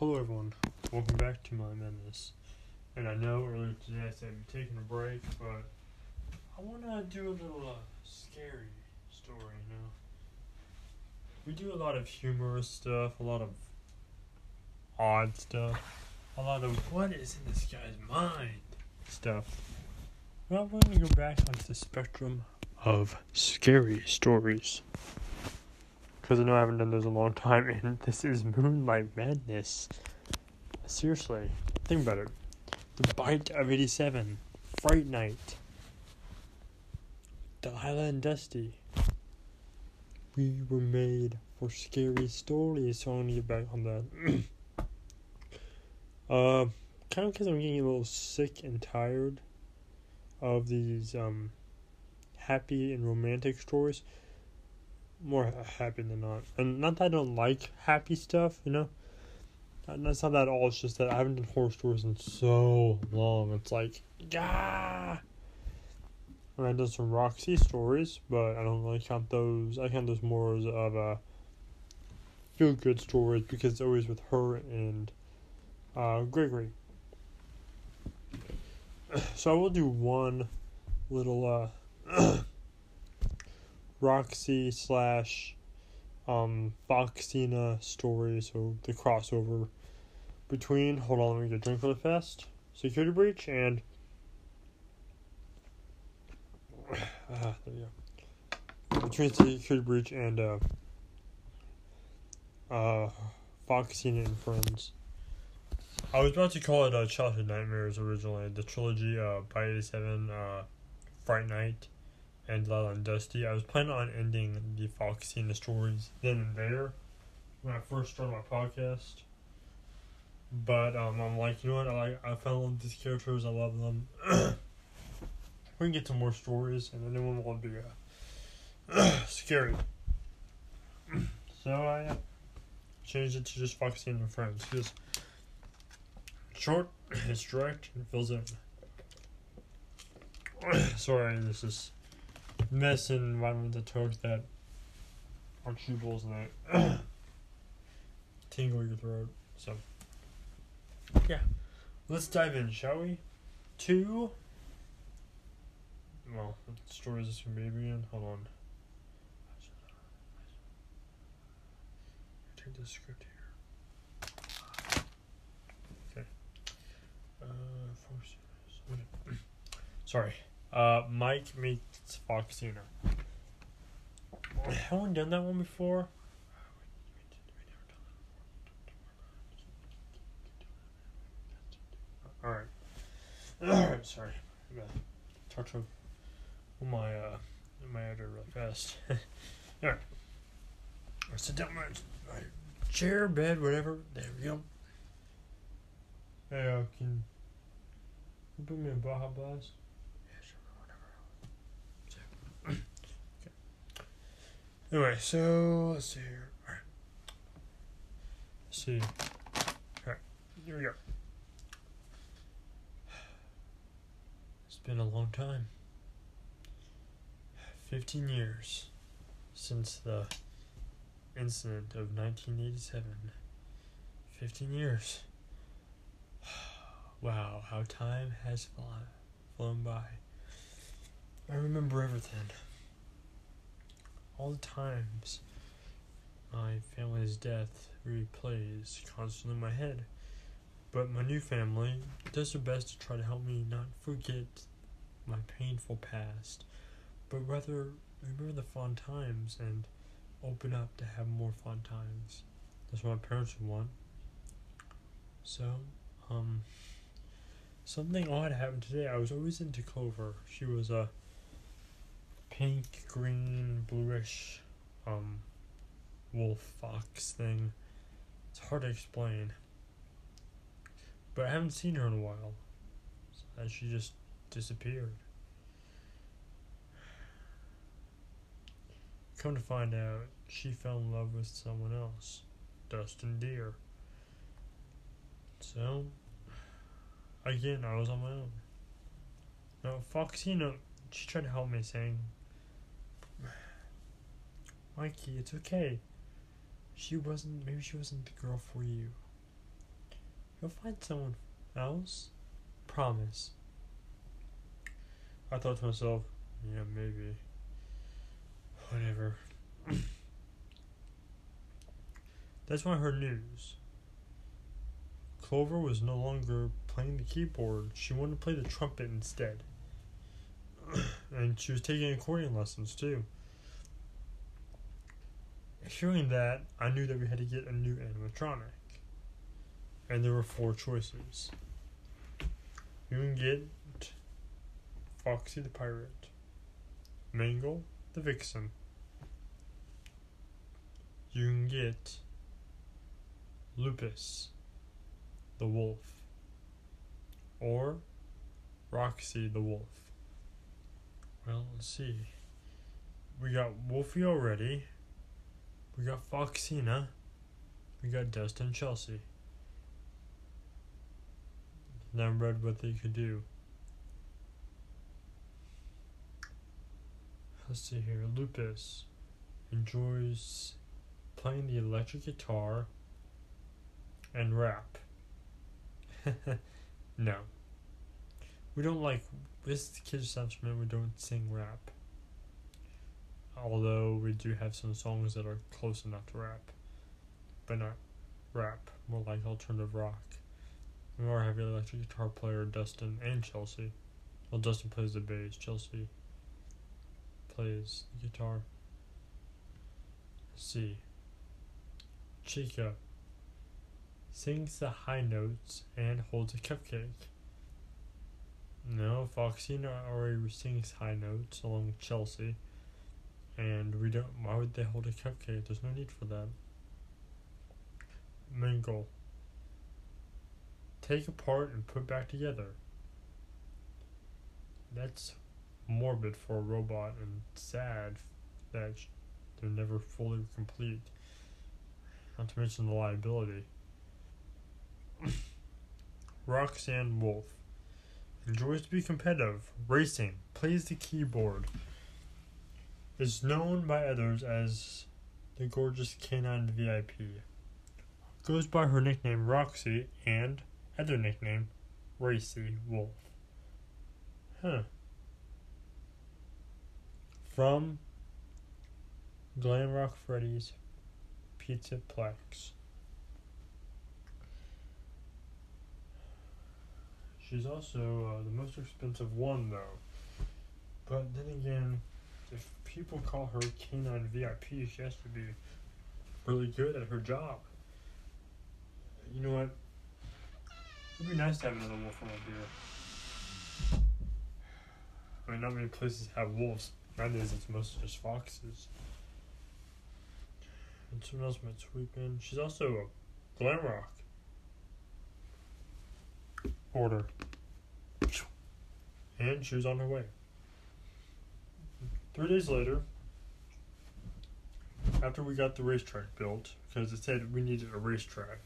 Hello, everyone. Welcome back to my madness. And I know earlier today I said I'm taking a break, but I want to do a little uh, scary story. You know, we do a lot of humorous stuff, a lot of odd stuff, a lot of what is in this guy's mind stuff. Well, we're gonna go back onto the spectrum of scary stories. Because I know I haven't done those in a long time, and this is Moonlight Madness. Seriously, think about it. The Bite of 87, Fright Night, Delilah and Dusty. We were made for scary stories, so I'm gonna get back on that. uh, kind of because I'm getting a little sick and tired of these um, happy and romantic stories more happy than not. And not that I don't like happy stuff, you know. That's not that at all. It's just that I haven't done horror stories in so long. It's like, yeah. I've done some Roxy stories, but I don't really count those. I count those more as of a feel good stories because it's always with her and uh, Gregory. So I will do one little uh, Roxy slash um, Foxina story, so the crossover between, hold on, let me get a drink really fast, Security Breach and, ah, there you go, between Security Breach and, uh, uh, Foxina and Friends. I was about to call it uh, Childhood Nightmares originally, the trilogy uh, by 87, uh, Fright Night, and Lila and Dusty. I was planning on ending the Foxy and the stories then and there when I first started my podcast. But um, I'm like, you know what? I like I in these characters. I love them. we can get some more stories, and then one will be uh, scary. so I uh, changed it to just Foxina and the Friends. Because short, it's direct, and fills in. Sorry, this is messing around with the talk that are chewables that tingle your throat. So, yeah. Let's dive in, shall we? Two. Well, what story is this from Baby in? Hold on. Take the script here. Okay. Uh, Sorry. Uh, Mike meets Foxina. Haven't we done that one before? Alright. Alright, sorry. I gotta talk to my, uh, my editor really fast. Alright. I sit down my, my chair, bed, whatever. There we go. Hey, uh, can you put me in Baja Blast? Anyway, so let's see here. Alright. Let's see. Alright, here we go. It's been a long time. 15 years since the incident of 1987. 15 years. Wow, how time has flown by. I remember everything all the times my family's death replays constantly in my head. But my new family does their best to try to help me not forget my painful past, but rather remember the fun times and open up to have more fun times. That's what my parents would want. So, um, something odd happened today. I was always into Clover. She was a pink, green, bluish, um, wolf fox thing. It's hard to explain. But I haven't seen her in a while. And she just disappeared. Come to find out, she fell in love with someone else, Dustin Deer. So, again, I was on my own. Now, Foxina, she tried to help me, saying, Mikey, it's okay. She wasn't, maybe she wasn't the girl for you. You'll find someone else. Promise. I thought to myself, yeah, maybe. Whatever. That's when I heard news. Clover was no longer playing the keyboard. She wanted to play the trumpet instead. and she was taking accordion lessons too. Hearing that, I knew that we had to get a new animatronic. And there were four choices. You can get Foxy the pirate, Mangle the vixen. You can get Lupus the wolf, or Roxy the wolf. Well, let's see. We got Wolfie already. We got Foxina. We got Dustin Chelsea. Never read what they could do. Let's see here. Lupus enjoys playing the electric guitar and rap. no. We don't like this kids sentiment. We don't sing rap. Although we do have some songs that are close enough to rap, but not rap. More like alternative rock. We are having electric guitar player Dustin and Chelsea. Well, Dustin plays the bass. Chelsea plays the guitar. Let's see. Chica sings the high notes and holds a cupcake. No, Foxina already sings high notes along with Chelsea. And we don't. Why would they hold a cupcake? There's no need for that. Mangle. Take apart and put back together. That's morbid for a robot and sad that they're never fully complete. Not to mention the liability. Roxanne Wolf enjoys to be competitive, racing, plays the keyboard, is known by others as the gorgeous canine VIP, goes by her nickname Roxy and other nickname Racy Wolf. Huh. From Glamrock Freddy's Pizza Plex. She's also uh, the most expensive one, though. But then again, if people call her Canine VIP, she has to be really good at her job. You know what? It'd be nice to have another wolf on around here. I mean, not many places have wolves. Nowadays, it's mostly just foxes. And someone else might sweep in. She's also a Glamrock order. And she was on her way. Three days later, after we got the racetrack built, because it said we needed a racetrack,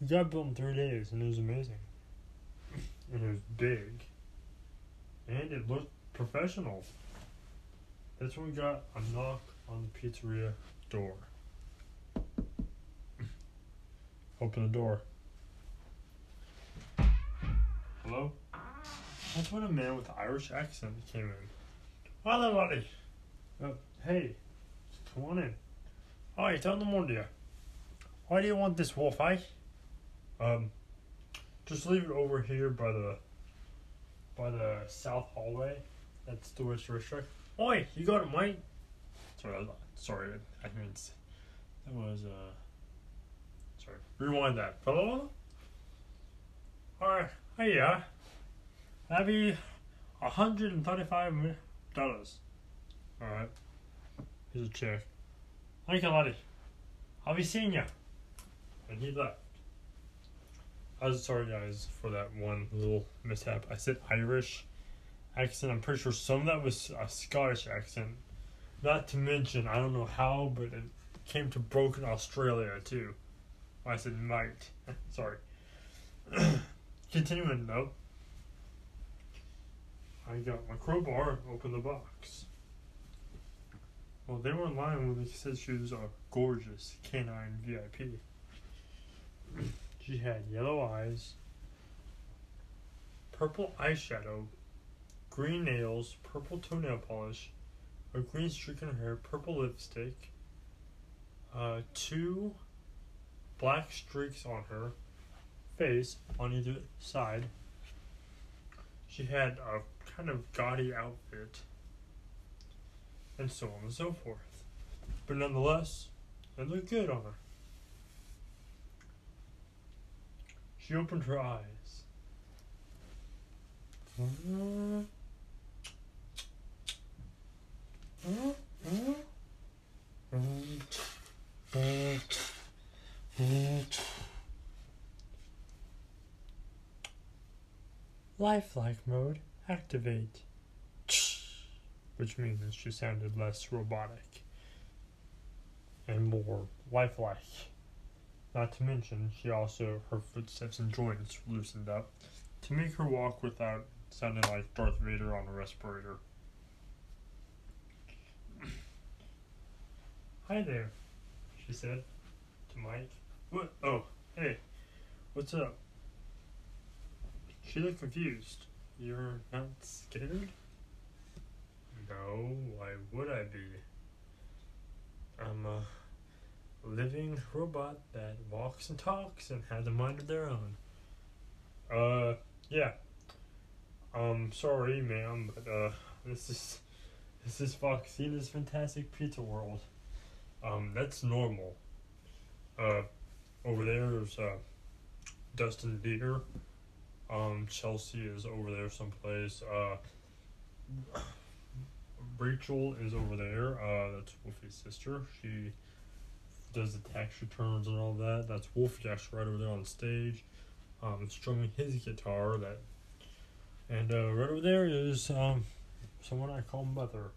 we got built in three days, and it was amazing. And it was big, and it looked professional. That's when we got a knock on the pizzeria door. Open the door. Hello? That's when a man with an Irish accent came in. Hello, buddy. Uh, hey, come on in. Hi, tell them on you. Why do you want this wolf, eh? Um, just leave it over here by the by the south hallway. That's the West. Oi, you got it, mate. Sorry, sorry, I meant that was uh. Sorry, rewind that. Hello. All right. Hey, yeah. That'd be hundred and thirty-five dollars. All right. Here's a check. Thank you, laddie. I'll be seeing you. And he left. I was sorry, guys, for that one little mishap. I said Irish accent. I'm pretty sure some of that was a Scottish accent. Not to mention, I don't know how, but it came to broken Australia too. I said might. sorry. Continuing though, I got my crowbar, opened the box. Well, they weren't lying when they said she was a gorgeous canine VIP. She had yellow eyes, purple eyeshadow, green nails, purple toenail polish, a green streak in her hair, purple lipstick, uh, two black streaks on her face on either side. She had a kind of gaudy outfit, and so on and so forth. But nonetheless, it looked good on her. She opened her eyes. Lifelike mode activate. Which means she sounded less robotic and more lifelike. Not to mention, she also, her footsteps and joints loosened up to make her walk without sounding like Darth Vader on a respirator. Hi there, she said to Mike. What? Oh, hey, what's up? She looked confused. You're not scared? No, why would I be? I'm a living robot that walks and talks and has a mind of their own. Uh, yeah. Um, sorry, ma'am, but uh, this is this is Foxina's Fantastic Pizza World. Um, that's normal. Uh, over there is uh, Dustin Deer. Um, Chelsea is over there someplace. Uh, Rachel is over there. Uh, that's Wolfie's sister. She does the tax returns and all that. That's Wolfie actually right over there on stage, um, strumming his guitar. That, and uh, right over there is um, someone I call Mother,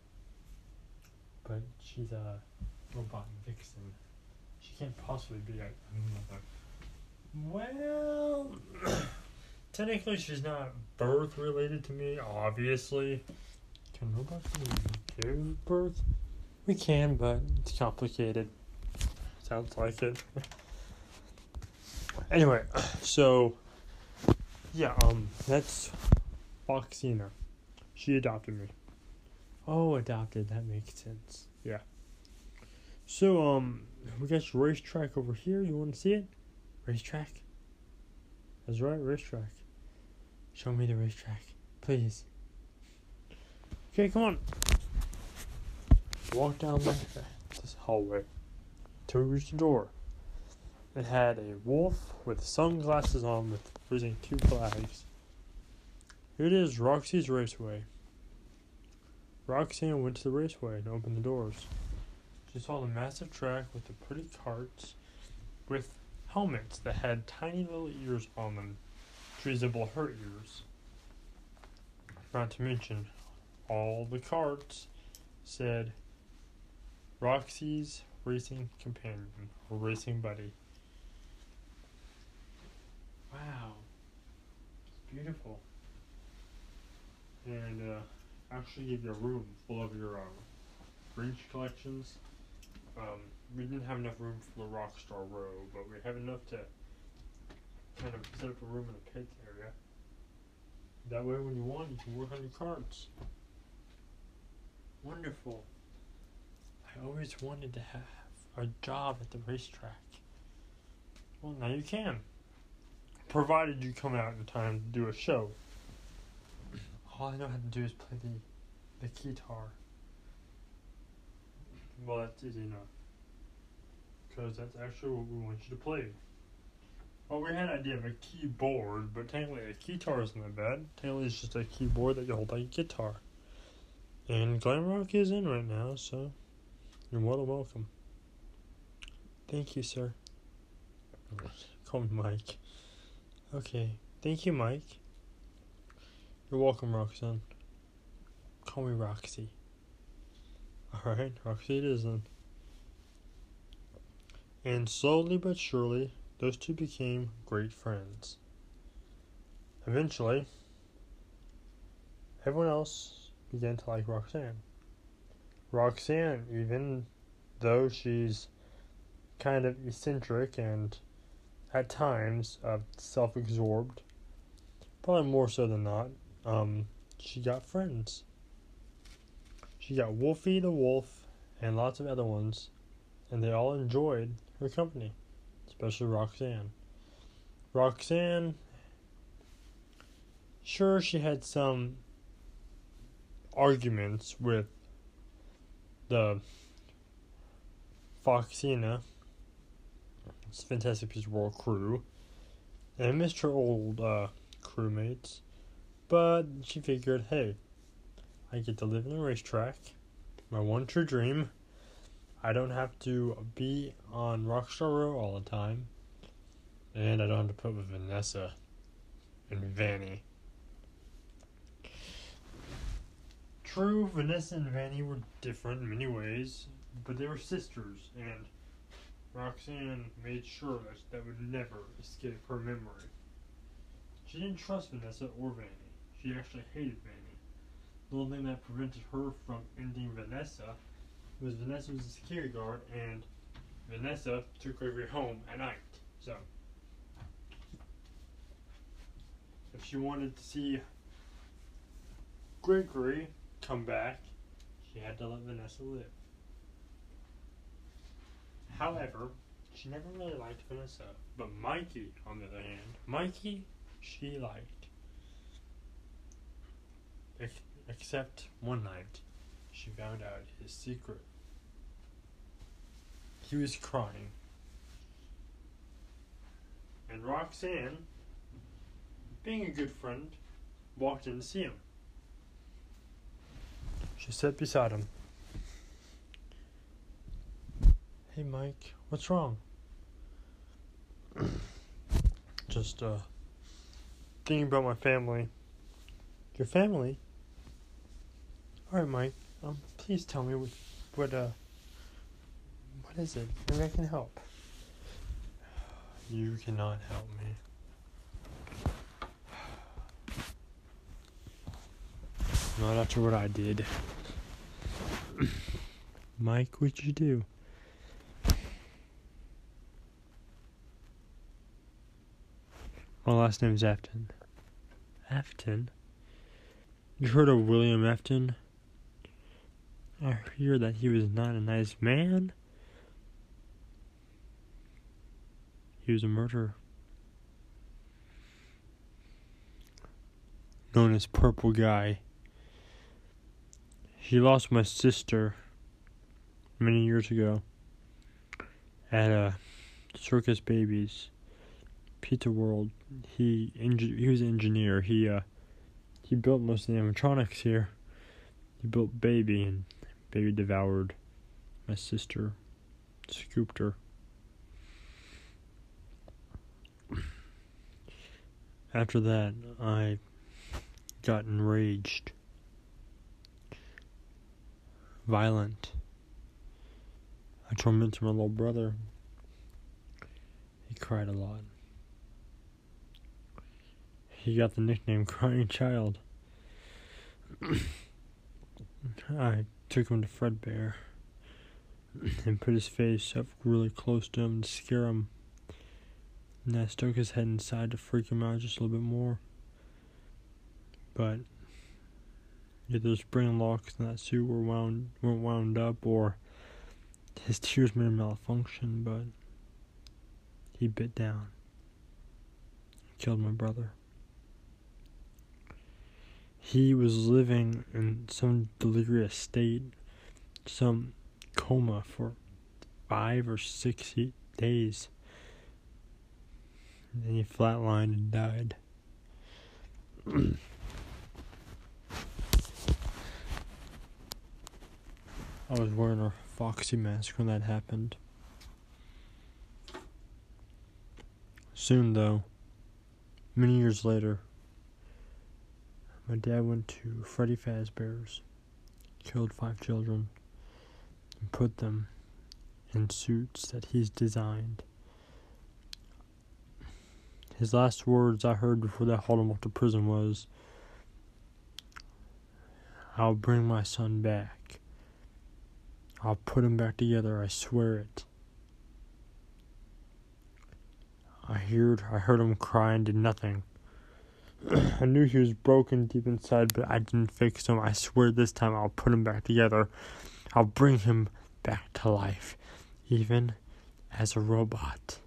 but she's a robot vixen. She can't possibly be a, a mother. Well, technically she's not birth related to me. Obviously, can robots give birth? We can, but it's complicated. Sounds like it. anyway, so yeah, um, that's Foxina. She adopted me. Oh, adopted. That makes sense. Yeah. So, um, we got your racetrack over here. You want to see it? Racetrack? That's right, racetrack. Show me the racetrack, please. Okay, come on. Walk down this hallway till we reached the door. It had a wolf with sunglasses on with raising two flags. Here it is, Roxy's Raceway. Roxanne went to the raceway and opened the doors. She saw the massive track with the pretty carts with helmets that had tiny little ears on them resemble her ears. Not to mention, all the cards said Roxy's racing companion or racing buddy. Wow. It's beautiful. And uh, actually give you a room full of your uh, wrench collections. Um, we didn't have enough room for the Rockstar row, but we have enough to kind of set up a room in the pit area. That way, when you want, you can work on your cards. Wonderful. I always wanted to have a job at the racetrack. Well, now you can. Provided you come out in time to do a show. All I know how to do is play the, the guitar. Well, that's easy enough. Because that's actually what we want you to play. Well, we had an idea of a keyboard, but technically a guitar isn't that bad. Technically, it's just a keyboard that you hold like a guitar. And Glam Rock is in right now, so you're more than welcome. Thank you, sir. Call me Mike. Okay. Thank you, Mike. You're welcome, Roxanne. Call me Roxy. Alright, Roxy it is then. And slowly but surely, those two became great friends. Eventually, everyone else began to like Roxanne. Roxanne, even though she's kind of eccentric and at times uh, self-absorbed, probably more so than not. Um, she got friends. She got Wolfie the Wolf and lots of other ones, and they all enjoyed her company, especially Roxanne. Roxanne, sure, she had some arguments with the Foxina, it's Fantastic Beasts World crew, and missed her old uh, crewmates, but she figured, hey, I get to live in a racetrack, my one true dream. I don't have to be on Rockstar Row all the time, and I don't have to put with Vanessa and Vanny. True, Vanessa and Vanny were different in many ways, but they were sisters, and Roxanne made sure that that would never escape her memory. She didn't trust Vanessa or Vanny. She actually hated Vanny. The only thing that prevented her from ending Vanessa was Vanessa was a security guard, and Vanessa took her home at night. So, if she wanted to see Gregory come back, she had to let Vanessa live. However, she never really liked Vanessa. But Mikey, on the other hand, Mikey, she liked. Ex- except one night, she found out his secret. He was crying. And Roxanne, being a good friend, walked in to see him. She sat beside him. Hey Mike, what's wrong? Just uh thinking about my family. Your family? Alright Mike, um please tell me what what uh what is it? Maybe I can help. You cannot help me. Not after what I did. Mike, what'd you do? My last name's Afton. Afton? You heard of William Afton? I hear that he was not a nice man. He was a murderer. Known as Purple Guy. He lost my sister many years ago at a circus babies pizza world he he was an engineer he uh he built most of the animatronics here he built baby and baby devoured my sister scooped her after that i got enraged violent I tormented my little brother. He cried a lot. He got the nickname Crying Child. I took him to Fredbear and put his face up really close to him to scare him. I stuck his head inside to freak him out just a little bit more. But either the spring locks in that suit were wound weren't wound up or his tears made him malfunction, but he bit down. Killed my brother. He was living in some delirious state, some coma for five or six days. And then he flatlined and died. I was wearing a Foxy mask when that happened. Soon, though, many years later, my dad went to Freddy Fazbear's, killed five children, and put them in suits that he's designed. His last words I heard before they hauled him off to prison was, I'll bring my son back. I'll put him back together, I swear it. I heard I heard him cry and did nothing. I knew he was broken deep inside, but I didn't fix him. I swear this time I'll put him back together. I'll bring him back to life, even as a robot.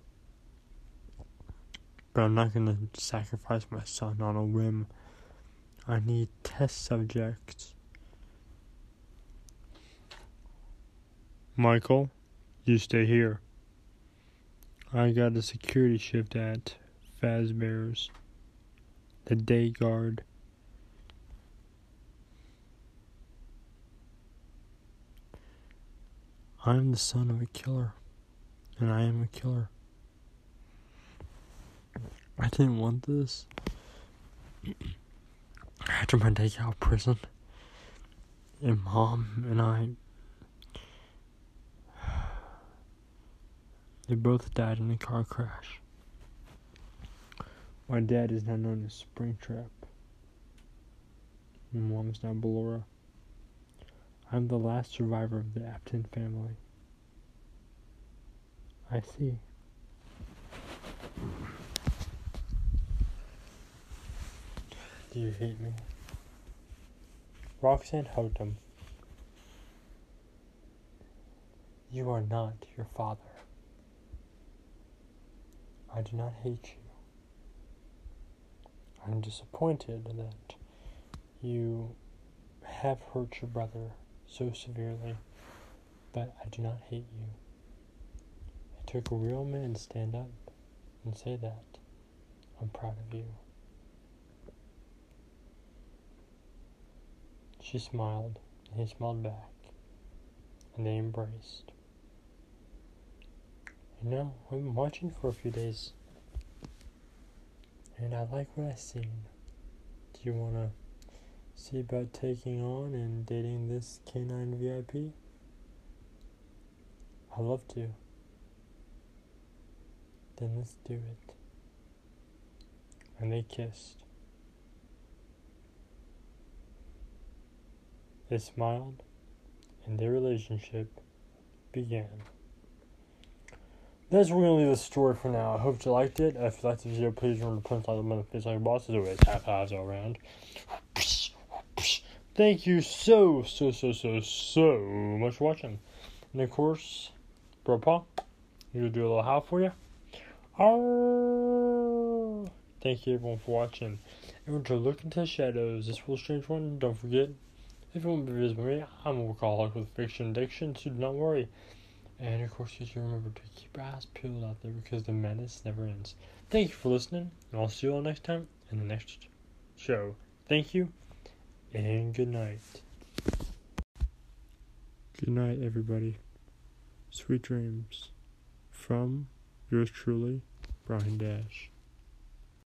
But I'm not gonna sacrifice my son on a whim. I need test subjects. Michael, you stay here. I got a security shift at Fazbear's, the day guard. I'm the son of a killer, and I am a killer. I didn't want this. After my day out of prison, and mom and I They both died in a car crash. My dad is now known as Springtrap. My mom is now Ballora. I'm the last survivor of the Afton family. I see. Do you hate me? Roxanne him. You are not your father. I do not hate you. I'm disappointed that you have hurt your brother so severely, but I do not hate you. It took a real man to stand up and say that. I'm proud of you. She smiled, and he smiled back, and they embraced. You know, I've been watching for a few days. And I like what I've seen. Do you want to see about taking on and dating this canine VIP? I'd love to. Then let's do it. And they kissed. They smiled, and their relationship began that's where we're gonna leave the story for now. I hope you liked it. If you liked the video, please remember to punch like the motherfuckers like your boss. As always, half highs all around. Thank you so, so, so, so, so much for watching. And of course, Bro Paul, I'm gonna do a little how for you. Arr! Thank you everyone for watching. Everyone to look into the shadows. This will strange one. Don't forget, if you want to visit me, I'm a workaholic with fiction addiction, so do not worry. And of course, you should remember to keep your eyes peeled out there because the menace never ends. Thank you for listening, and I'll see you all next time in the next show. Thank you, and good night. Good night, everybody. Sweet dreams. From yours truly, Brian Dash.